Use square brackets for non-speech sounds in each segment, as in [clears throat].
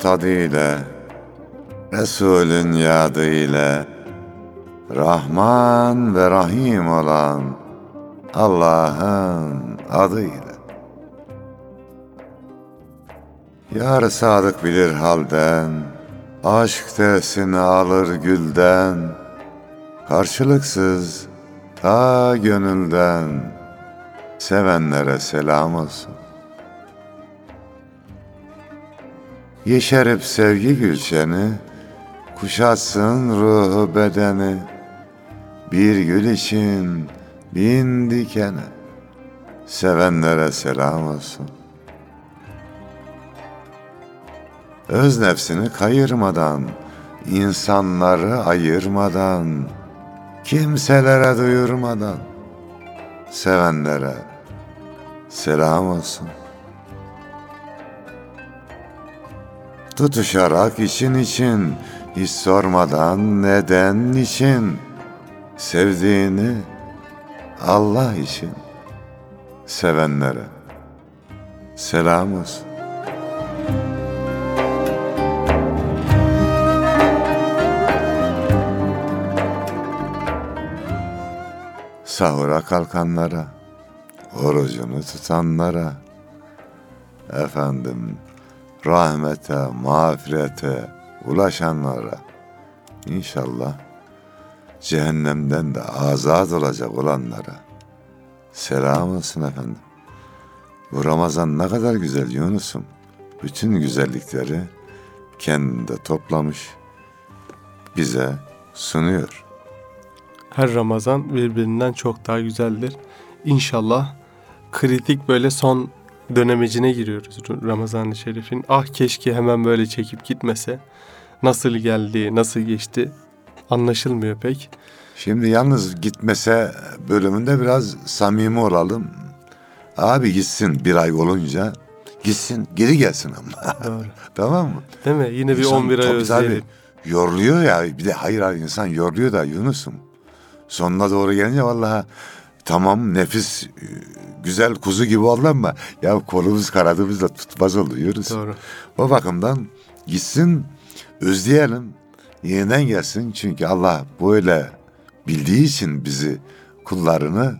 tadıyla, Resulün yadı ile, Rahman ve Rahim olan Allah'ın adıyla. Yar sadık bilir halden, Aşk tesini alır gülden, Karşılıksız ta gönülden, Sevenlere selam olsun. Yeşerip sevgi gülşeni, Kuşatsın ruhu bedeni, Bir gül için bin dikene, Sevenlere selam olsun. Öz nefsini kayırmadan, insanları ayırmadan, kimselere duyurmadan, sevenlere selam olsun. Tutuşarak için için, hiç sormadan neden için, sevdiğini Allah için, sevenlere selam olsun. Sahura kalkanlara, orucunu tutanlara, efendim rahmete, mağfirete ulaşanlara inşallah cehennemden de azat olacak olanlara selam olsun efendim. Bu Ramazan ne kadar güzel Yunus'um. Bütün güzellikleri kendinde toplamış bize sunuyor. Her Ramazan birbirinden çok daha güzeldir. İnşallah kritik böyle son dönemecine giriyoruz Ramazan-ı Şerif'in. Ah keşke hemen böyle çekip gitmese. Nasıl geldi, nasıl geçti anlaşılmıyor pek. Şimdi yalnız gitmese bölümünde biraz samimi olalım. Abi gitsin bir ay olunca gitsin geri gelsin ama. Doğru. [laughs] tamam mı? Değil mi? Yine bir İnsan 11 ay özleyelim. tabii yoruluyor ya bir de hayır hayır insan yoruluyor da Yunus'um. Sonuna doğru gelince vallahi tamam nefis e, güzel kuzu gibi oldu ama ya kolumuz kanadımız da tutmaz oldu Yunus. Doğru. O bakımdan gitsin özleyelim yeniden gelsin çünkü Allah böyle bildiği için bizi kullarını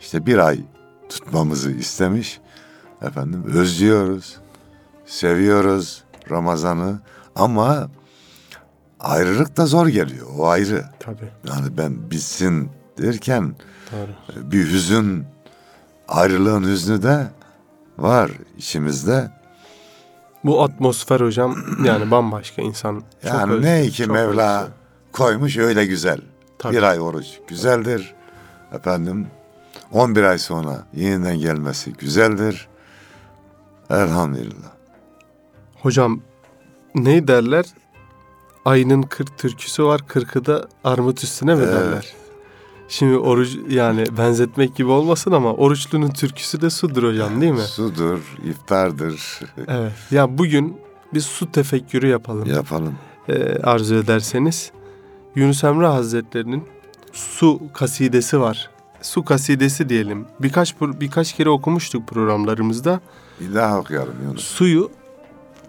işte bir ay tutmamızı istemiş. Efendim özlüyoruz, seviyoruz Ramazan'ı ama ayrılık da zor geliyor. O ayrı. Tabii. Yani ben bitsin derken Doğru. bir hüzün, ayrılığın hüznü de var içimizde. Bu atmosfer hocam [clears throat] yani bambaşka insan. çok Yani öz- ne ki çok Mevla özlüyor. koymuş öyle güzel. Tabii. Bir ay oruç güzeldir. Efendim 11 ay sonra yeniden gelmesi güzeldir. Elhamdülillah. Hocam ne derler? Ayının 40 türküsü var, 40'ı da armut üstüne mi Evet. derler? Şimdi oruç yani benzetmek gibi olmasın ama oruçlunun türküsü de sudur hocam değil mi? Sudur, iftardır. [laughs] Evet. Ya bugün biz su tefekkürü yapalım. Yapalım. Ee, arzu ederseniz. Yunus Emre Hazretleri'nin su kasidesi var. Su kasidesi diyelim. Birkaç birkaç kere okumuştuk programlarımızda. Bir daha okuyalım Yunus. Suyu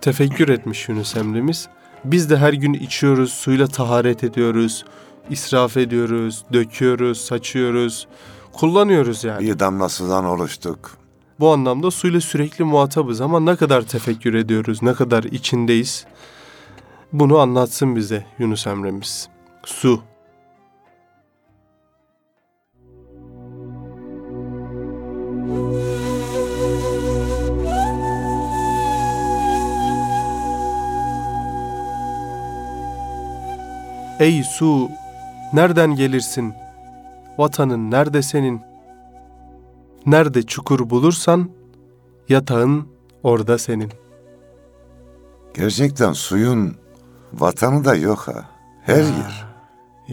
tefekkür etmiş Yunus Emre'miz. Biz de her gün içiyoruz, suyla taharet ediyoruz, israf ediyoruz, döküyoruz, saçıyoruz, kullanıyoruz yani. Bir damla sudan oluştuk. Bu anlamda suyla sürekli muhatabız ama ne kadar tefekkür ediyoruz, ne kadar içindeyiz. Bunu anlatsın bize Yunus Emre'miz. Su. Ey su, nereden gelirsin? Vatanın nerede senin? Nerede çukur bulursan, yatağın orada senin. Gerçekten suyun vatanı da yok ha. Her yer.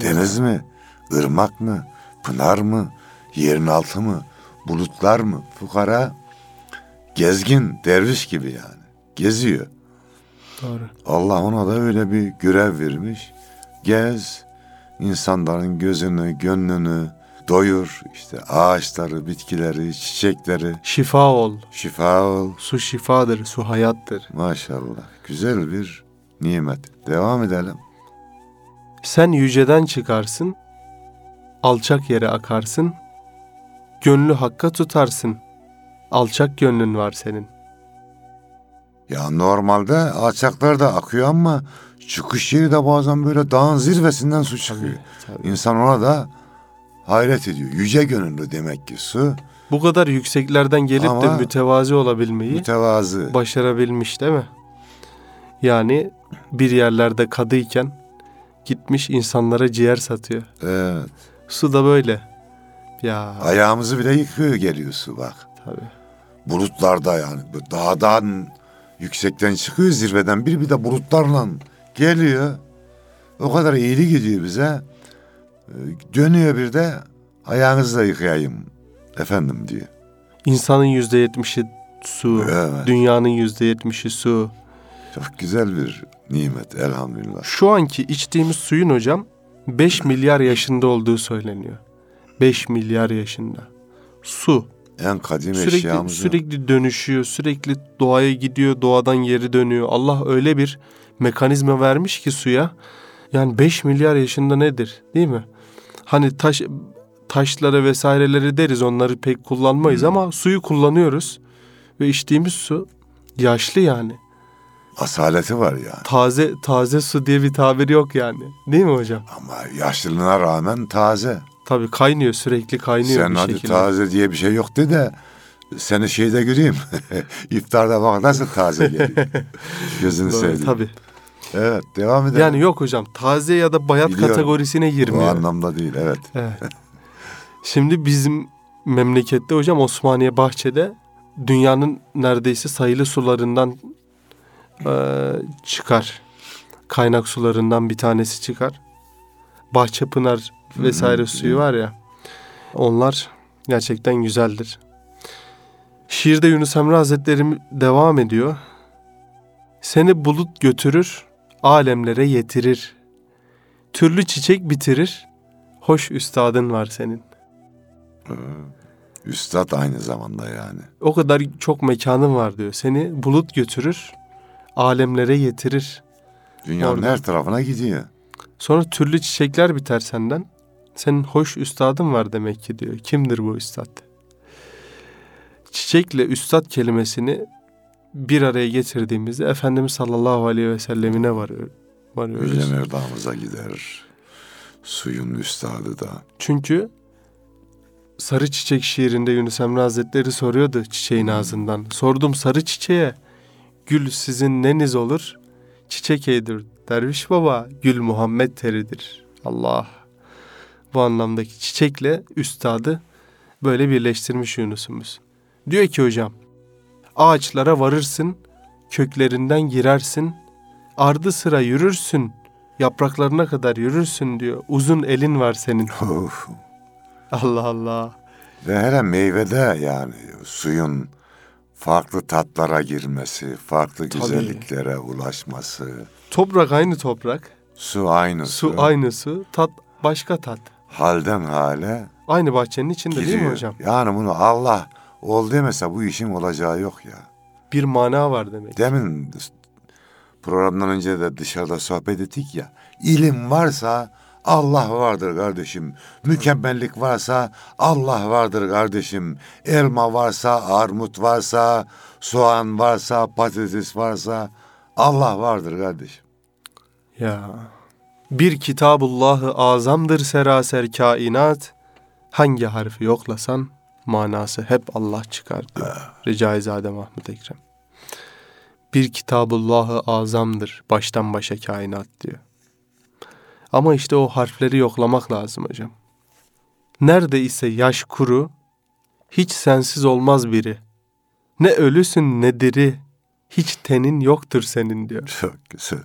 Deniz mi? ırmak mı? Pınar mı? Yerin altı mı? Bulutlar mı? Fukara gezgin, derviş gibi yani. Geziyor. Doğru. Allah ona da öyle bir görev vermiş. Gez, insanların gözünü, gönlünü, doyur. işte ağaçları, bitkileri, çiçekleri. Şifa ol. Şifa ol. Su şifadır, su hayattır. Maşallah. Güzel bir nimet. Devam edelim. Sen yüceden çıkarsın, alçak yere akarsın, gönlü hakka tutarsın. Alçak gönlün var senin. Ya normalde alçaklar da akıyor ama çıkış yeri de bazen böyle dağın zirvesinden su çıkıyor. tabii. İnsan ona da hayret ediyor. Yüce gönüllü demek ki su. Bu kadar yükseklerden gelip de Ama- mütevazi olabilmeyi Mütevazı. başarabilmiş değil mi? Yani bir yerlerde kadıyken gitmiş insanlara ciğer satıyor. Evet. Su da böyle. Ya Ayağımızı bile yıkıyor geliyor su bak. tabii. Bulutlarda yani. Dağdan yüksekten çıkıyor zirveden bir bir de bulutlarla geliyor. O kadar iyili gidiyor bize. Ee, Dönüyor bir de ayağınızı da yıkayayım efendim diyor. İnsanın yüzde yetmişi su, Evet. dünyanın yüzde yetmişi su. Çok güzel bir nimet elhamdülillah. Şu anki içtiğimiz suyun hocam 5 milyar yaşında olduğu söyleniyor. 5 milyar yaşında. Su En kadim sürekli eşyamız. sürekli dönüşüyor, sürekli doğaya gidiyor, doğadan geri dönüyor. Allah öyle bir mekanizma vermiş ki suya. Yani 5 milyar yaşında nedir, değil mi? Hani taş taşlara vesaireleri deriz, onları pek kullanmayız Hmm. ama suyu kullanıyoruz ve içtiğimiz su yaşlı yani. Asaleti var yani. Taze taze su diye bir tabir yok yani. Değil mi hocam? Ama yaşlılığına rağmen taze. Tabii kaynıyor sürekli kaynıyor Sen bir hadi şekilde. taze diye bir şey yok de de seni şeyde göreyim. [laughs] İftarda bak nasıl taze geliyor. [laughs] Gözünü seveyim. Tabii. Evet devam edelim. Yani yok hocam taze ya da bayat Biliyorum. kategorisine Bu girmiyor. anlamda değil evet. Evet. Şimdi bizim memlekette hocam Osmaniye Bahçe'de dünyanın neredeyse sayılı sularından eee, çıkar. Kaynak sularından bir tanesi çıkar. Bahçepınar vesaire Hı hı, suyu var ya. Onlar gerçekten güzeldir. Şiirde Yunus Emre Hazretleri devam ediyor. Seni bulut götürür, alemlere yetirir. Türlü çiçek bitirir, hoş üstadın var senin. Üstad aynı zamanda yani. O kadar çok mekanın var diyor. Seni bulut götürür, alemlere yetirir. Dünyanın Orada. her tarafına gidiyor. Sonra türlü çiçekler biter senden. Senin hoş üstadın var demek ki diyor. Kimdir bu üstad? Çiçekle üstad kelimesini bir araya getirdiğimizde Efendimiz sallallahu aleyhi ve sellemine varıyor, varıyoruz. Yüce Mevlamıza gider. Suyun üstadı da. Çünkü Sarı Çiçek şiirinde Yunus Emre Hazretleri soruyordu çiçeğin ağzından. Sordum sarı çiçeğe, gül sizin neniz olur? Çiçek eydir derviş baba, gül Muhammed teridir. Allah. Bu anlamdaki çiçekle üstadı böyle birleştirmiş Yunus'umuz. Diyor ki hocam, ağaçlara varırsın, köklerinden girersin, ardı sıra yürürsün, yapraklarına kadar yürürsün diyor. Uzun elin var senin. [laughs] Allah Allah. Ve hele meyvede yani suyun farklı tatlara girmesi, farklı Tabii. güzelliklere ulaşması. Toprak aynı toprak. Su aynı Su su. aynı su. Tat başka tat. Halden hale Aynı bahçenin içinde değil mi hocam? Yani bunu Allah ol demese bu işin olacağı yok ya. Bir mana var demek. Demin programdan önce de dışarıda sohbet ettik ya. İlim varsa Allah vardır kardeşim. Mükemmellik varsa Allah vardır kardeşim. Elma varsa, armut varsa, soğan varsa, patates varsa Allah vardır kardeşim. Ya. Bir kitabullahı azamdır seraser kainat. Hangi harfi yoklasan manası hep Allah çıkar diyor. Recaizade Mahmud Ekrem. Bir kitabullahı azamdır baştan başa kainat diyor. Ama işte o harfleri yoklamak lazım hocam. Nerede ise yaş kuru, hiç sensiz olmaz biri. Ne ölüsün ne diri, hiç tenin yoktur senin diyor. Çok güzel.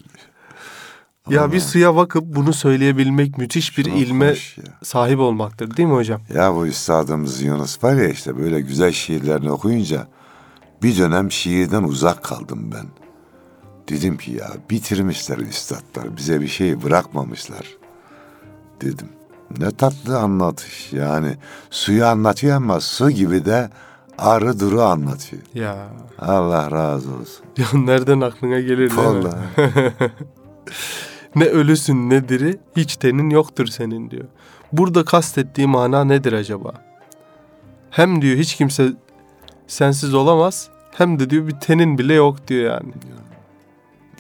Ya bir suya bakıp bunu söyleyebilmek müthiş bir Çok ilme sahip olmaktır değil mi hocam? Ya bu üstadımız Yunus var ya işte böyle güzel şiirlerini okuyunca bir dönem şiirden uzak kaldım ben. Dedim ki ya bitirmişler üstadlar bize bir şey bırakmamışlar dedim. Ne tatlı anlatış yani. Suyu anlatıyor ama su gibi de arı duru anlatıyor. Ya. Allah razı olsun. Ya nereden aklına gelir değil mi? [laughs] Ne ölüsün ne diri, hiç tenin yoktur senin diyor. Burada kastettiği mana nedir acaba? Hem diyor hiç kimse sensiz olamaz, hem de diyor bir tenin bile yok diyor yani.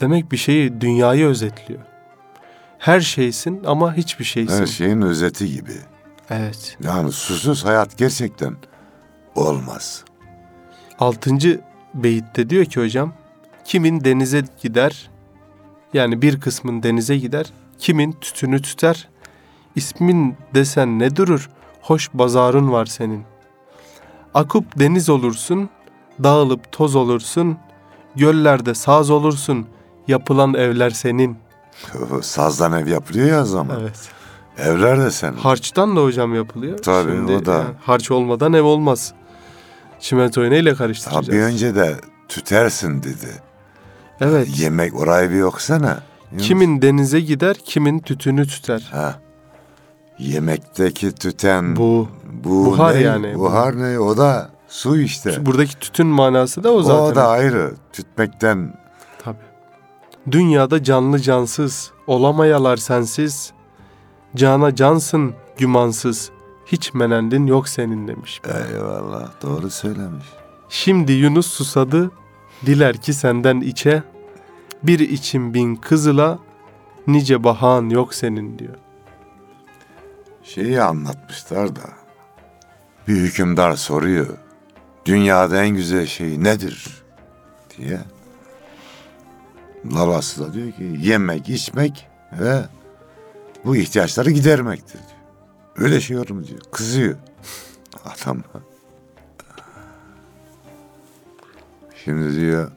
Demek bir şeyi, dünyayı özetliyor. Her şeysin ama hiçbir şeysin. Her şeyin özeti gibi. Evet. Yani susuz hayat gerçekten olmaz. Altıncı beyitte diyor ki hocam, kimin denize gider, yani bir kısmın denize gider, kimin tütünü tüter, ismin desen ne durur, hoş bazarın var senin. Akup deniz olursun, dağılıp toz olursun, göllerde saz olursun, yapılan evler senin. Sazdan ev yapılıyor ya zaman. Evet. Evler de senin. Harçtan da hocam yapılıyor. Tabii, o da. yani harç olmadan ev olmaz. Çimentoyu neyle karıştıracağız? Tabii önce de tütersin dedi. Evet. Yemek orayı bir okusana. Kimin denize gider, kimin tütünü tüter. Ha. Yemekteki tüten Bu bu buhar ne? yani. Buhar ne? O da su işte. buradaki tütün manası da o zaten. O da ayrı. Tütmekten Tabii. Dünyada canlı cansız, olamayalar sensiz. Cana cansın gümansız. Hiç menendin yok senin demiş. eyvallah doğru söylemiş. Şimdi Yunus susadı, diler ki senden içe. Bir için bin kızıla, nice bahan yok senin diyor. Şeyi anlatmışlar da. Bir hükümdar soruyor. Dünyada en güzel şey nedir? diye. Lalası da diyor ki yemek, içmek ve bu ihtiyaçları gidermektir diyor. Öyle şey olur mu diyor. Kızıyor. [laughs] Adam. Şimdi diyor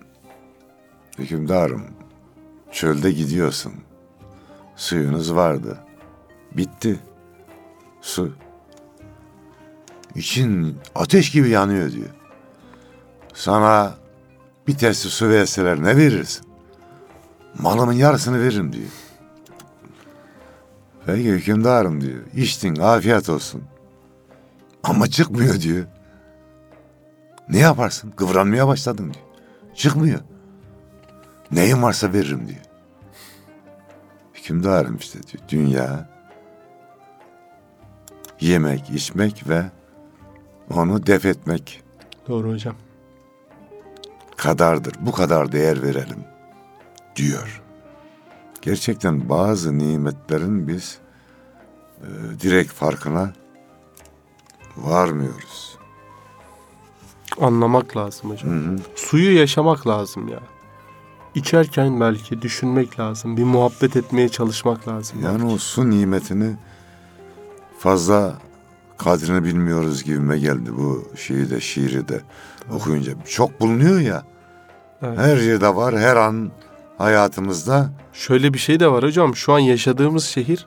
hükümdarım çölde gidiyorsun. Suyunuz vardı. Bitti. Su. İçin ateş gibi yanıyor diyor. Sana bir testi su verseler ne verirsin? Malımın yarısını veririm diyor. Peki hükümdarım diyor. İçtin afiyet olsun. Ama çıkmıyor diyor. Ne yaparsın? Kıvranmaya başladın diyor. Çıkmıyor. Neyin varsa veririm diyor. Hükümdarım işte diyor. Dünya yemek, içmek ve onu def etmek Doğru hocam. kadardır. Bu kadar değer verelim diyor. Gerçekten bazı nimetlerin biz e, direkt farkına varmıyoruz. Anlamak lazım hocam. Hı hı. Suyu yaşamak lazım ya. İçerken belki düşünmek lazım. Bir muhabbet etmeye çalışmak lazım. Yani o su nimetini fazla kadrini bilmiyoruz gibime geldi bu şeyi de şiiri de okuyunca. Çok bulunuyor ya. Evet. Her yerde var, her an hayatımızda. Şöyle bir şey de var hocam. Şu an yaşadığımız şehir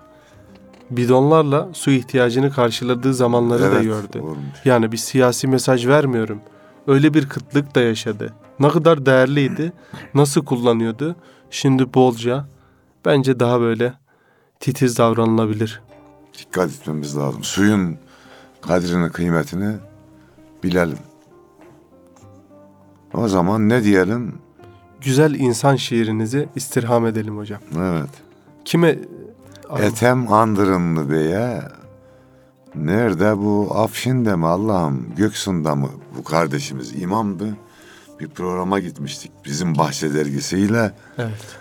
bidonlarla su ihtiyacını karşıladığı zamanları da Evet, gördü. olmuş. Yani bir siyasi mesaj vermiyorum. Öyle bir kıtlık da yaşadı. Ne kadar değerliydi, nasıl kullanıyordu. Şimdi bolca bence daha böyle titiz davranılabilir. Dikkat etmemiz lazım. Suyun kadrini, kıymetini bilelim. O zaman ne diyelim? Güzel insan şiirinizi istirham edelim hocam. Evet. Kime Etem Andırınlı Bey'e nerede bu Afşin'de mi Allah'ım Göksu'nda mı bu kardeşimiz imamdı. Bir programa gitmiştik bizim Bahçe dergisiyle. Evet.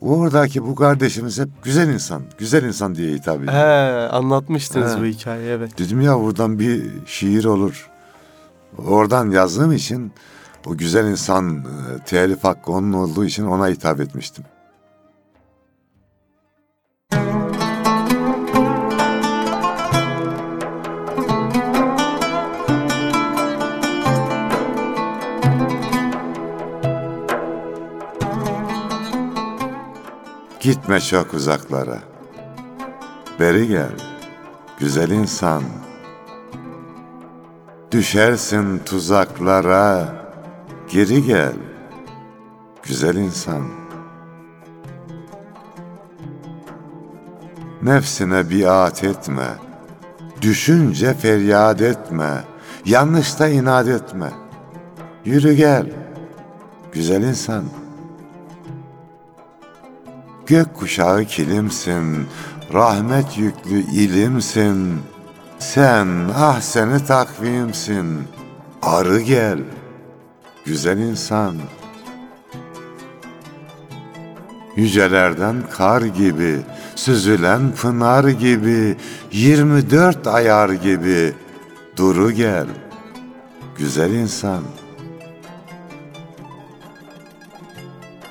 Oradaki bu kardeşimiz hep güzel insan, güzel insan diye hitap ediyor. He, anlatmıştınız He. bu hikayeyi evet. Dedim ya buradan bir şiir olur. Oradan yazdığım için o güzel insan e, telif hakkı onun olduğu için ona hitap etmiştim. Gitme çok uzaklara. Beri gel, güzel insan. Düşersin tuzaklara, geri gel, güzel insan. Nefsine biat etme. Düşünce feryat etme. Yanlışta inat etme. Yürü gel. Güzel insan. Gök kuşağı kilimsin. Rahmet yüklü ilimsin. Sen ah seni takvimsin. Arı gel. Güzel insan. Yücelerden kar gibi, süzülen pınar gibi, 24 ayar gibi, duru gel, güzel insan.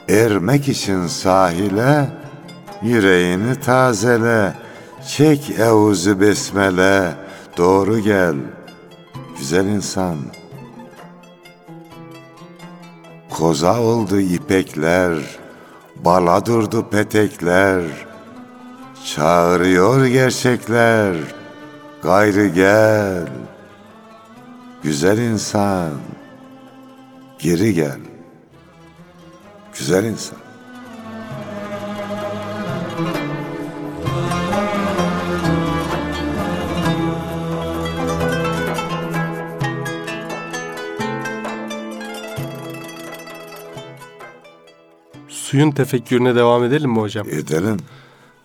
Ermek için sahile, yüreğini tazele, çek evuzu besmele, doğru gel, güzel insan. Koza oldu ipekler, Bala durdu petekler, çağırıyor gerçekler, gayrı gel, güzel insan, geri gel, güzel insan. Suyun tefekkürüne devam edelim mi hocam? Edelim.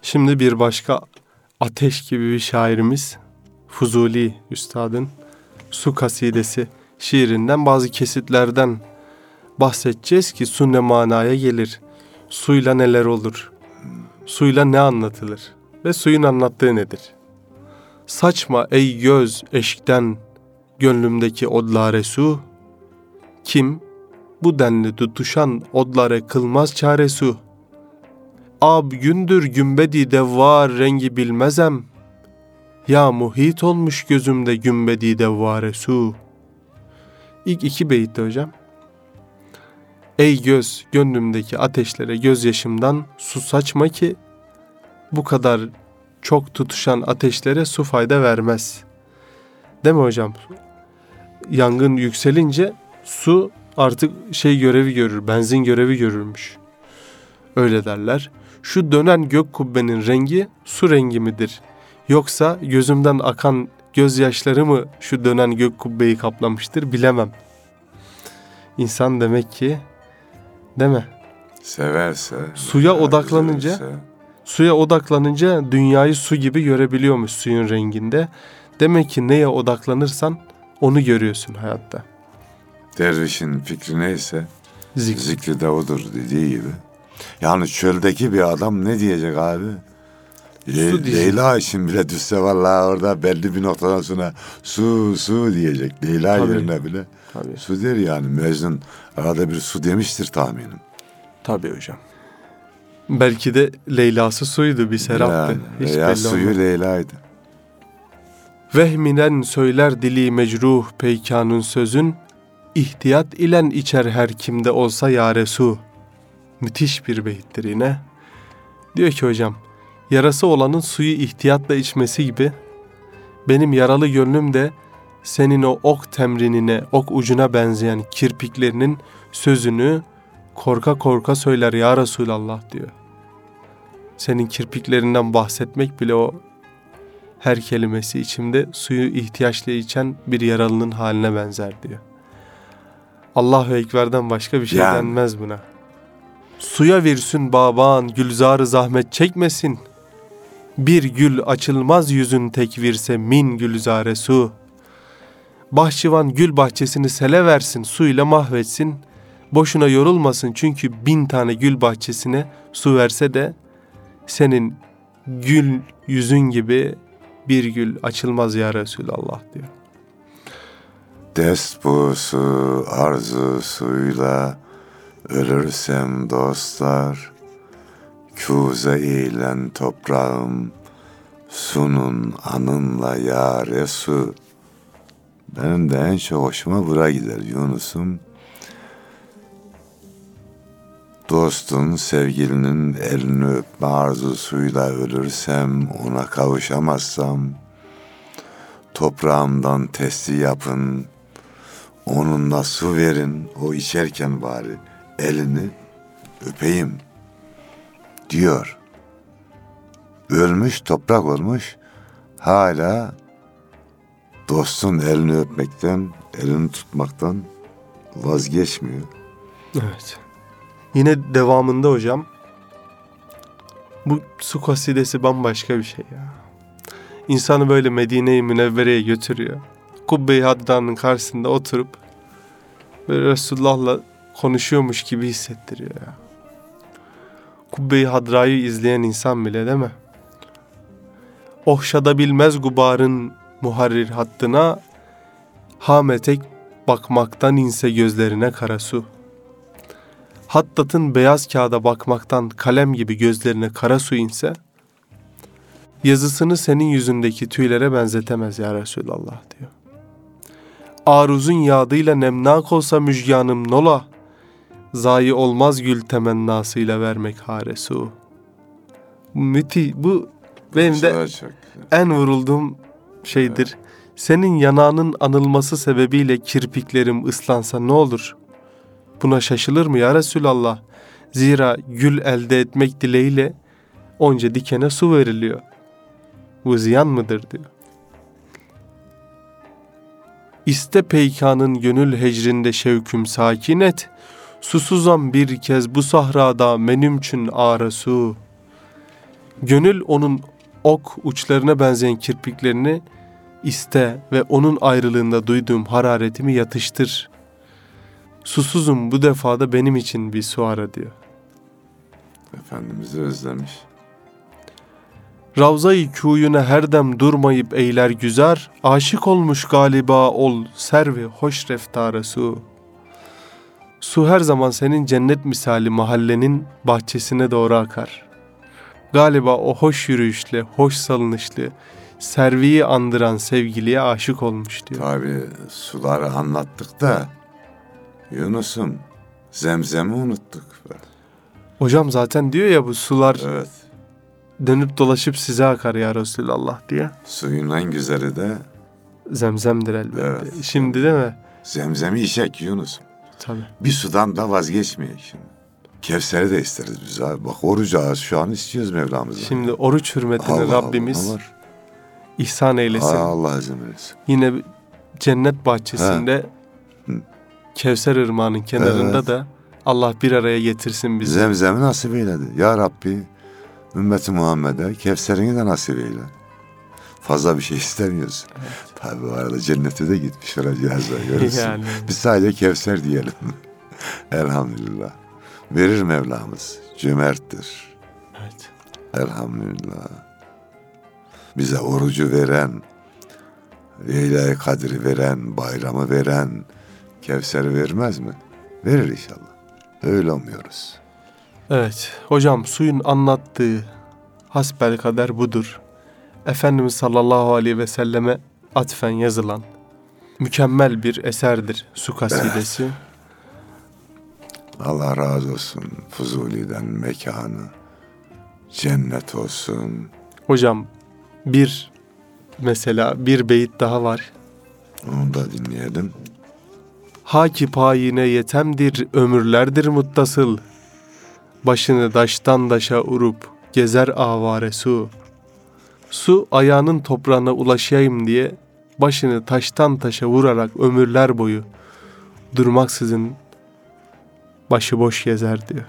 Şimdi bir başka ateş gibi bir şairimiz Fuzuli Üstad'ın Su Kasidesi şiirinden bazı kesitlerden bahsedeceğiz ki su ne manaya gelir? Suyla neler olur? Suyla ne anlatılır? Ve suyun anlattığı nedir? Saçma ey göz eşkten gönlümdeki odlare su. Kim bu denli tutuşan odlare kılmaz çare su. Ab gündür gümbedi devvar rengi bilmezem. Ya muhit olmuş gözümde gümbedi devvare su. İlk iki beyitte hocam. Ey göz gönlümdeki ateşlere gözyaşımdan su saçma ki bu kadar çok tutuşan ateşlere su fayda vermez. Değil mi hocam? Yangın yükselince su artık şey görevi görür, benzin görevi görürmüş. Öyle derler. Şu dönen gök kubbenin rengi su rengi midir? Yoksa gözümden akan gözyaşları mı şu dönen gök kubbeyi kaplamıştır bilemem. İnsan demek ki değil mi? Severse, Suya odaklanınca- üzülürse, Suya odaklanınca dünyayı su gibi görebiliyormuş suyun renginde. Demek ki neye odaklanırsan onu görüyorsun hayatta. dervişin fikri neyse Zik. zikri de odur dediği gibi. Yani çöldeki bir adam ne diyecek abi? Le- diyecek. Leyla için bile düşse vallahi orada belli bir noktadan sonra su su diyecek. Leyla Tabii. yerine bile Tabii. su der yani. Mecnun arada bir su demiştir tahminim. Tabii hocam. Belki de Leyla'sı suydu bir seraptı. Yani, Hiç veya belli suyu olmaz. Leyla'ydı. Vehminen söyler dili mecruh peykanın sözün, ihtiyat ilen içer her kimde olsa yare su. Müthiş bir beyittir yine. Diyor ki hocam, yarası olanın suyu ihtiyatla içmesi gibi, benim yaralı gönlüm de senin o ok temrinine, ok ucuna benzeyen kirpiklerinin sözünü korka korka söyler ya Resulallah diyor. Senin kirpiklerinden bahsetmek bile o her kelimesi içimde suyu ihtiyaçla içen bir yaralının haline benzer diyor. Allahu Ekber'den başka bir şey Yani. denmez buna. Suya virsün baban, gülzarı zahmet çekmesin. Bir gül açılmaz yüzün tek virse min gülzare su. Bahçıvan gül bahçesini sele versin, suyla mahvetsin. Boşuna yorulmasın çünkü bin tane gül bahçesine su verse de senin gül yüzün gibi bir gül açılmaz ya Resulallah diyor. Dest bu su arzusuyla ölürsem dostlar. Kuze eğlen toprağım sunun anınla ya Resul. Benim de en çok hoşuma bura gider Yunus'um. Dostun, sevgilinin elini öpme arzusuyla ölürsem, ona kavuşamazsam, toprağımdan testi yapın, onunla su verin, o içerken bari elini öpeyim diyor. ölmüş toprak olmuş hala dostun elini öpmekten, elini tutmaktan vazgeçmiyor. Evet. Yine devamında hocam bu su kasidesi bambaşka bir şey ya. İnsanı böyle Medine-i Münevvere'ye götürüyor. Kubbe-i Hadda'nın karşısında oturup böyle Resulullah'la konuşuyormuş gibi hissettiriyor ya. Kubbe-i Hadra'yı izleyen insan bile değil mi? Ohşada bilmez gubarın muharrir hattına Hametek bakmaktan inse gözlerine kara su. Hattat'ın beyaz kağıda bakmaktan kalem gibi gözlerine kara su inse, yazısını senin yüzündeki tüylere benzetemez ya Resulallah diyor. Aruzun yağdıyla nemnak olsa müjganım nola, zayi olmaz gül temennasıyla vermek haresu. Müthiş, bu benim de en vurulduğum şeydir. Senin yanağının anılması sebebiyle kirpiklerim ıslansa ne olur? Buna şaşılır mı ya Resulallah? Zira gül elde etmek dileğiyle onca dikene su veriliyor. Bu ziyan mıdır diyor. İste peykanın gönül hecrində şevküm sakin et. Susuzam bir kez bu sahrada menümçün arasu. Gönül onun ok uçlarına benzeyen kirpiklerini iste ve onun ayrılığında duyduğum hararetimi yatıştır. Susuzum bu defada benim için bir su ara diyor. Efendimiz'i özlemiş. Ravza-i kûyüne her dem durmayıp eyler güzar, aşık olmuş galiba ol servi hoş reftare su. Her zaman senin cennet misali mahallenin bahçesine doğru akar. Galiba o hoş yürüyüşle, hoş salınışlı, serviyi andıran sevgiliye aşık olmuş diyor. Tabi suları anlattık da Yunus'um zemzemi unuttuk. Hocam zaten diyor ya bu sular Evet. dönüp dolaşıp size akar ya Resulallah diye. Suyun en güzeli de Zemzemdir elbette. Evet. Şimdi değil mi? zemzemi içek Yunus'um. Tabii. Bir sudan da vazgeçmeyek şimdi. Kevser'i de isteriz biz abi. Bak oruç ağız şu an istiyoruz Mevlamızdan. Şimdi oruç hürmetine Allah Rabbimiz Allah, var. ihsan eylesin. Allah izin verirse. Yine cennet bahçesinde. Kevser Irmağı'nın kenarında Evet. da Allah bir araya getirsin bizi. Zemzem'i nasip eyledi. Ya Rabbi ümmeti Muhammed'e Kevser'ini de nasip eyle. Fazla bir şey istemiyoruz. Tabi bu arada cennete de gitmiş olacağız da görürsün. Yani. Biz sadece Kevser diyelim. [laughs] Elhamdülillah. Verir Mevlamız. Cömerttir. Evet. Elhamdülillah. Bize orucu veren, Leyla-i Kadir'i veren, bayramı veren, Kevser'i vermez mi? Verir inşallah. Öyle umuyoruz. Evet. Hocam suyun anlattığı hasbel kader budur. Efendimiz sallallahu aleyhi ve selleme atfen yazılan mükemmel bir eserdir su kasidesi. Allah razı olsun Fuzuli'den mekanı. Cennet olsun. Hocam bir mesela bir beyit daha var. Onu da dinleyelim. Haki payine yetemdir, ömürlerdir muttasıl. Başını daştan daşa urup gezer avare su. Su ayağının toprağına ulaşayım diye başını taştan taşa vurarak ömürler boyu durmaksızın başıboş gezer diyor.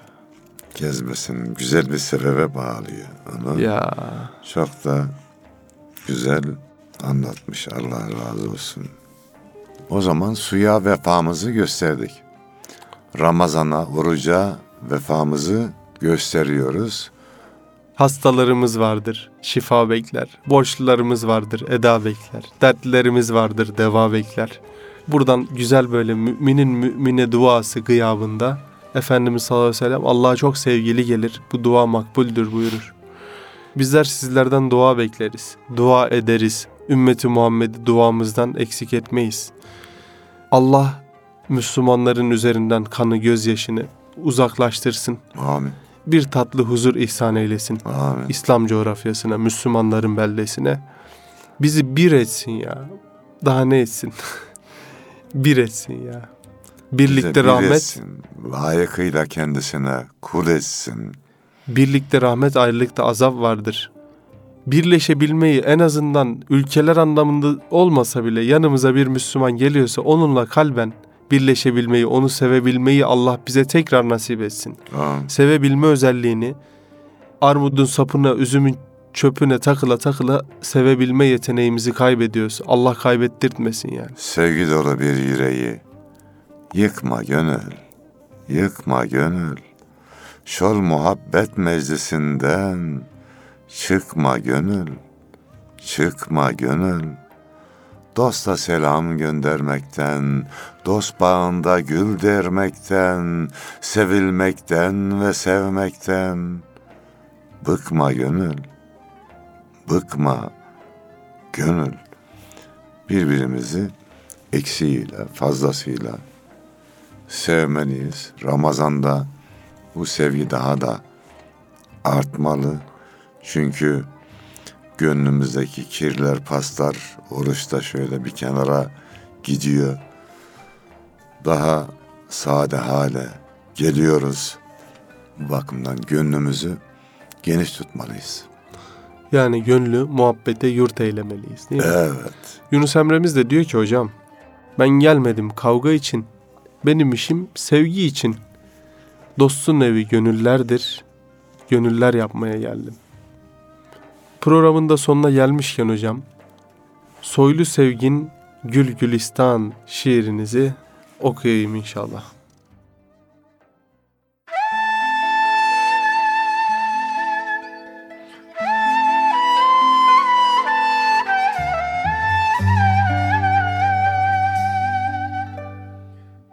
Gezmesinin güzel bir sebebe bağlıyor. Onu Ya çok da güzel anlatmış. Allah razı olsun. O zaman suya vefamızı gösterdik. Ramazana, oruca vefamızı gösteriyoruz. Hastalarımız vardır, şifa bekler. Borçlularımız vardır, eda bekler. Dertlilerimiz vardır, deva bekler. Buradan güzel böyle müminin mümine duası gıyabında Efendimiz sallallahu aleyhi ve sellem Allah'a çok sevgili gelir. Bu dua makbuldür buyurur. Bizler sizlerden dua bekleriz. Dua ederiz. Ümmeti Muhammed'i duamızdan eksik etmeyiz. Allah Müslümanların üzerinden kanı gözyaşını uzaklaştırsın. Amin. Bir tatlı huzur ihsan eylesin. Amin. İslam coğrafyasına, Müslümanların beldesine. Bizi bir etsin ya. Daha ne etsin? [laughs] bir etsin ya. Birlikte Bize bir rahmet, etsin, layıkıyla kendisine kul etsin. birlikte rahmet, ayrılıkta azap vardır. birleşebilmeyi en azından ülkeler anlamında olmasa bile yanımıza bir Müslüman geliyorsa onunla kalben birleşebilmeyi, onu sevebilmeyi Allah bize tekrar nasip etsin. Amin. Sevebilme özelliğini armudun sapına, üzümün çöpüne takıla takıla sevebilme yeteneğimizi kaybediyoruz. Allah kaybettirtmesin yani. Sevgi dolu bir yüreği yıkma gönül, yıkma gönül. Şol muhabbet meclisinden çıkma gönül, çıkma gönül. Dosta selam göndermekten, dost bağında gül dermekten, sevilmekten ve sevmekten bıkma gönül, bıkma gönül. Birbirimizi eksiğiyle, fazlasıyla sevmeliyiz. Ramazan'da bu sevgi daha da artmalı. Çünkü gönlümüzdeki kirler, paslar oruçta şöyle bir kenara gidiyor. Daha sade hale geliyoruz. Bu bakımdan gönlümüzü geniş tutmalıyız. Yani gönlü muhabbete yurt eylemeliyiz değil mi? Evet. Yunus Emre'miz de diyor ki hocam ben gelmedim kavga için. Benim işim sevgi için. Dostun evi gönüllerdir. Gönüller yapmaya geldim. Programın da sonuna gelmişken hocam Soylu Sevgin Gül Gülistan şiirinizi okuyayım inşallah.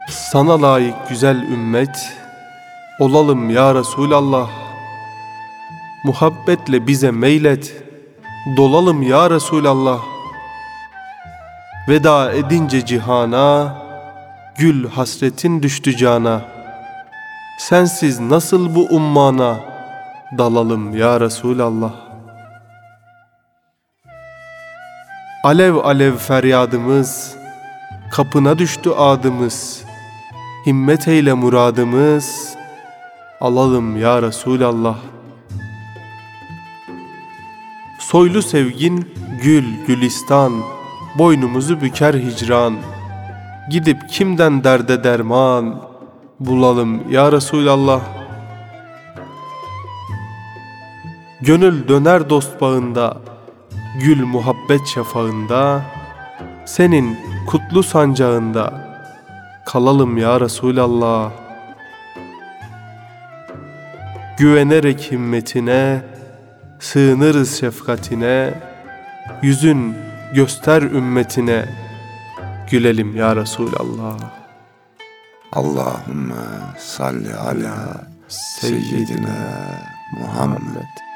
Sana layık güzel ümmet olalım ya Resulallah. Muhabbetle bize meylet dolalım ya Resulallah. Veda edince cihana gül hasretin düştü cana. Sensiz nasıl bu ummana dalalım ya Resulallah. Alev alev feryadımız kapına düştü adımız. Himmet eyle muradımız, alalım ya Resulallah. Soylu sevgin gül gülistan, boynumuzu büker hicran. Gidip kimden derde derman, bulalım ya Resulallah. Gönül döner dost bağında, gül muhabbet şafağında, senin kutlu sancağında, kalalım ya Resulallah. Güvenerek himmetine, sığınırız şefkatine, yüzün göster ümmetine, gülelim ya Resulallah. Allahümme salli ala seyyidina Muhammed.